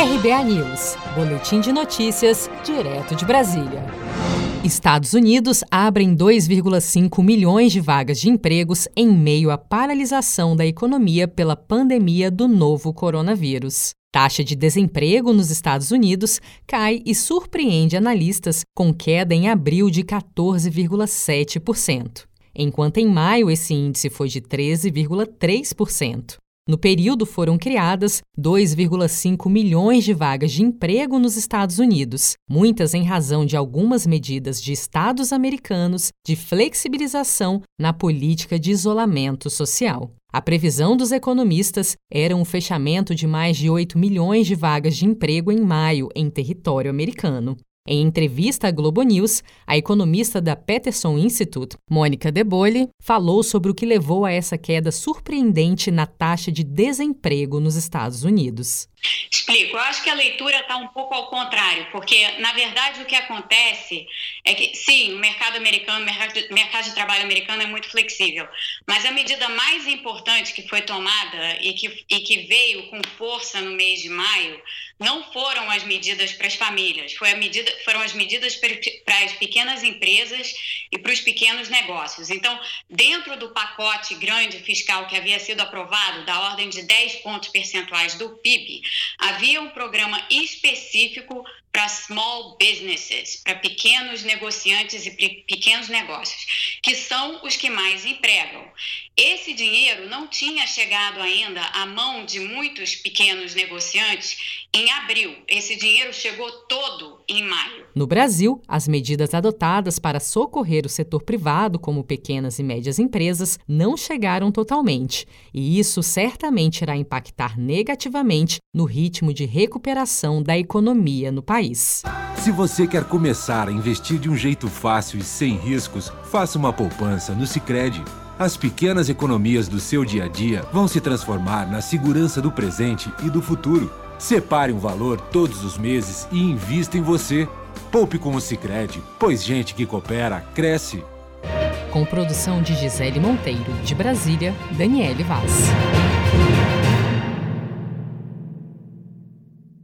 RBA News, Boletim de Notícias, direto de Brasília. Estados Unidos abrem 2,5 milhões de vagas de empregos em meio à paralisação da economia pela pandemia do novo coronavírus. Taxa de desemprego nos Estados Unidos cai e surpreende analistas com queda em abril de 14,7%, enquanto em maio esse índice foi de 13,3%. No período foram criadas 2,5 milhões de vagas de emprego nos Estados Unidos, muitas em razão de algumas medidas de estados americanos de flexibilização na política de isolamento social. A previsão dos economistas era um fechamento de mais de 8 milhões de vagas de emprego em maio em território americano. Em entrevista à Globo News, a economista da Peterson Institute, Mônica De Bolle, falou sobre o que levou a essa queda surpreendente na taxa de desemprego nos Estados Unidos. Explico. Eu acho que a leitura está um pouco ao contrário, porque, na verdade, o que acontece é que, sim, o mercado americano, o mercado, de trabalho americano é muito flexível, mas a medida mais importante que foi tomada e que, e que veio com força no mês de maio não foram as medidas para as famílias, foi a medida, foram as medidas para as pequenas empresas e para os pequenos negócios. Então, dentro do pacote grande fiscal que havia sido aprovado, da ordem de 10 pontos percentuais do PIB, havia um programa específico para small businesses, para pequenos negociantes e pequenos negócios, que são os que mais empregam. Esse dinheiro não tinha chegado ainda à mão de muitos pequenos negociantes em abril. Esse dinheiro chegou todo em maio. No Brasil, as medidas adotadas para socorrer o setor privado, como pequenas e médias empresas, não chegaram totalmente, e isso certamente irá impactar negativamente no ritmo de recuperação da economia no país. Se você quer começar a investir de um jeito fácil e sem riscos, faça uma poupança no Sicredi. As pequenas economias do seu dia a dia vão se transformar na segurança do presente e do futuro. Separe um valor todos os meses e invista em você. Poupe com o Sicredi, pois gente que coopera cresce. Com produção de Gisele Monteiro, de Brasília, Daniele Vaz.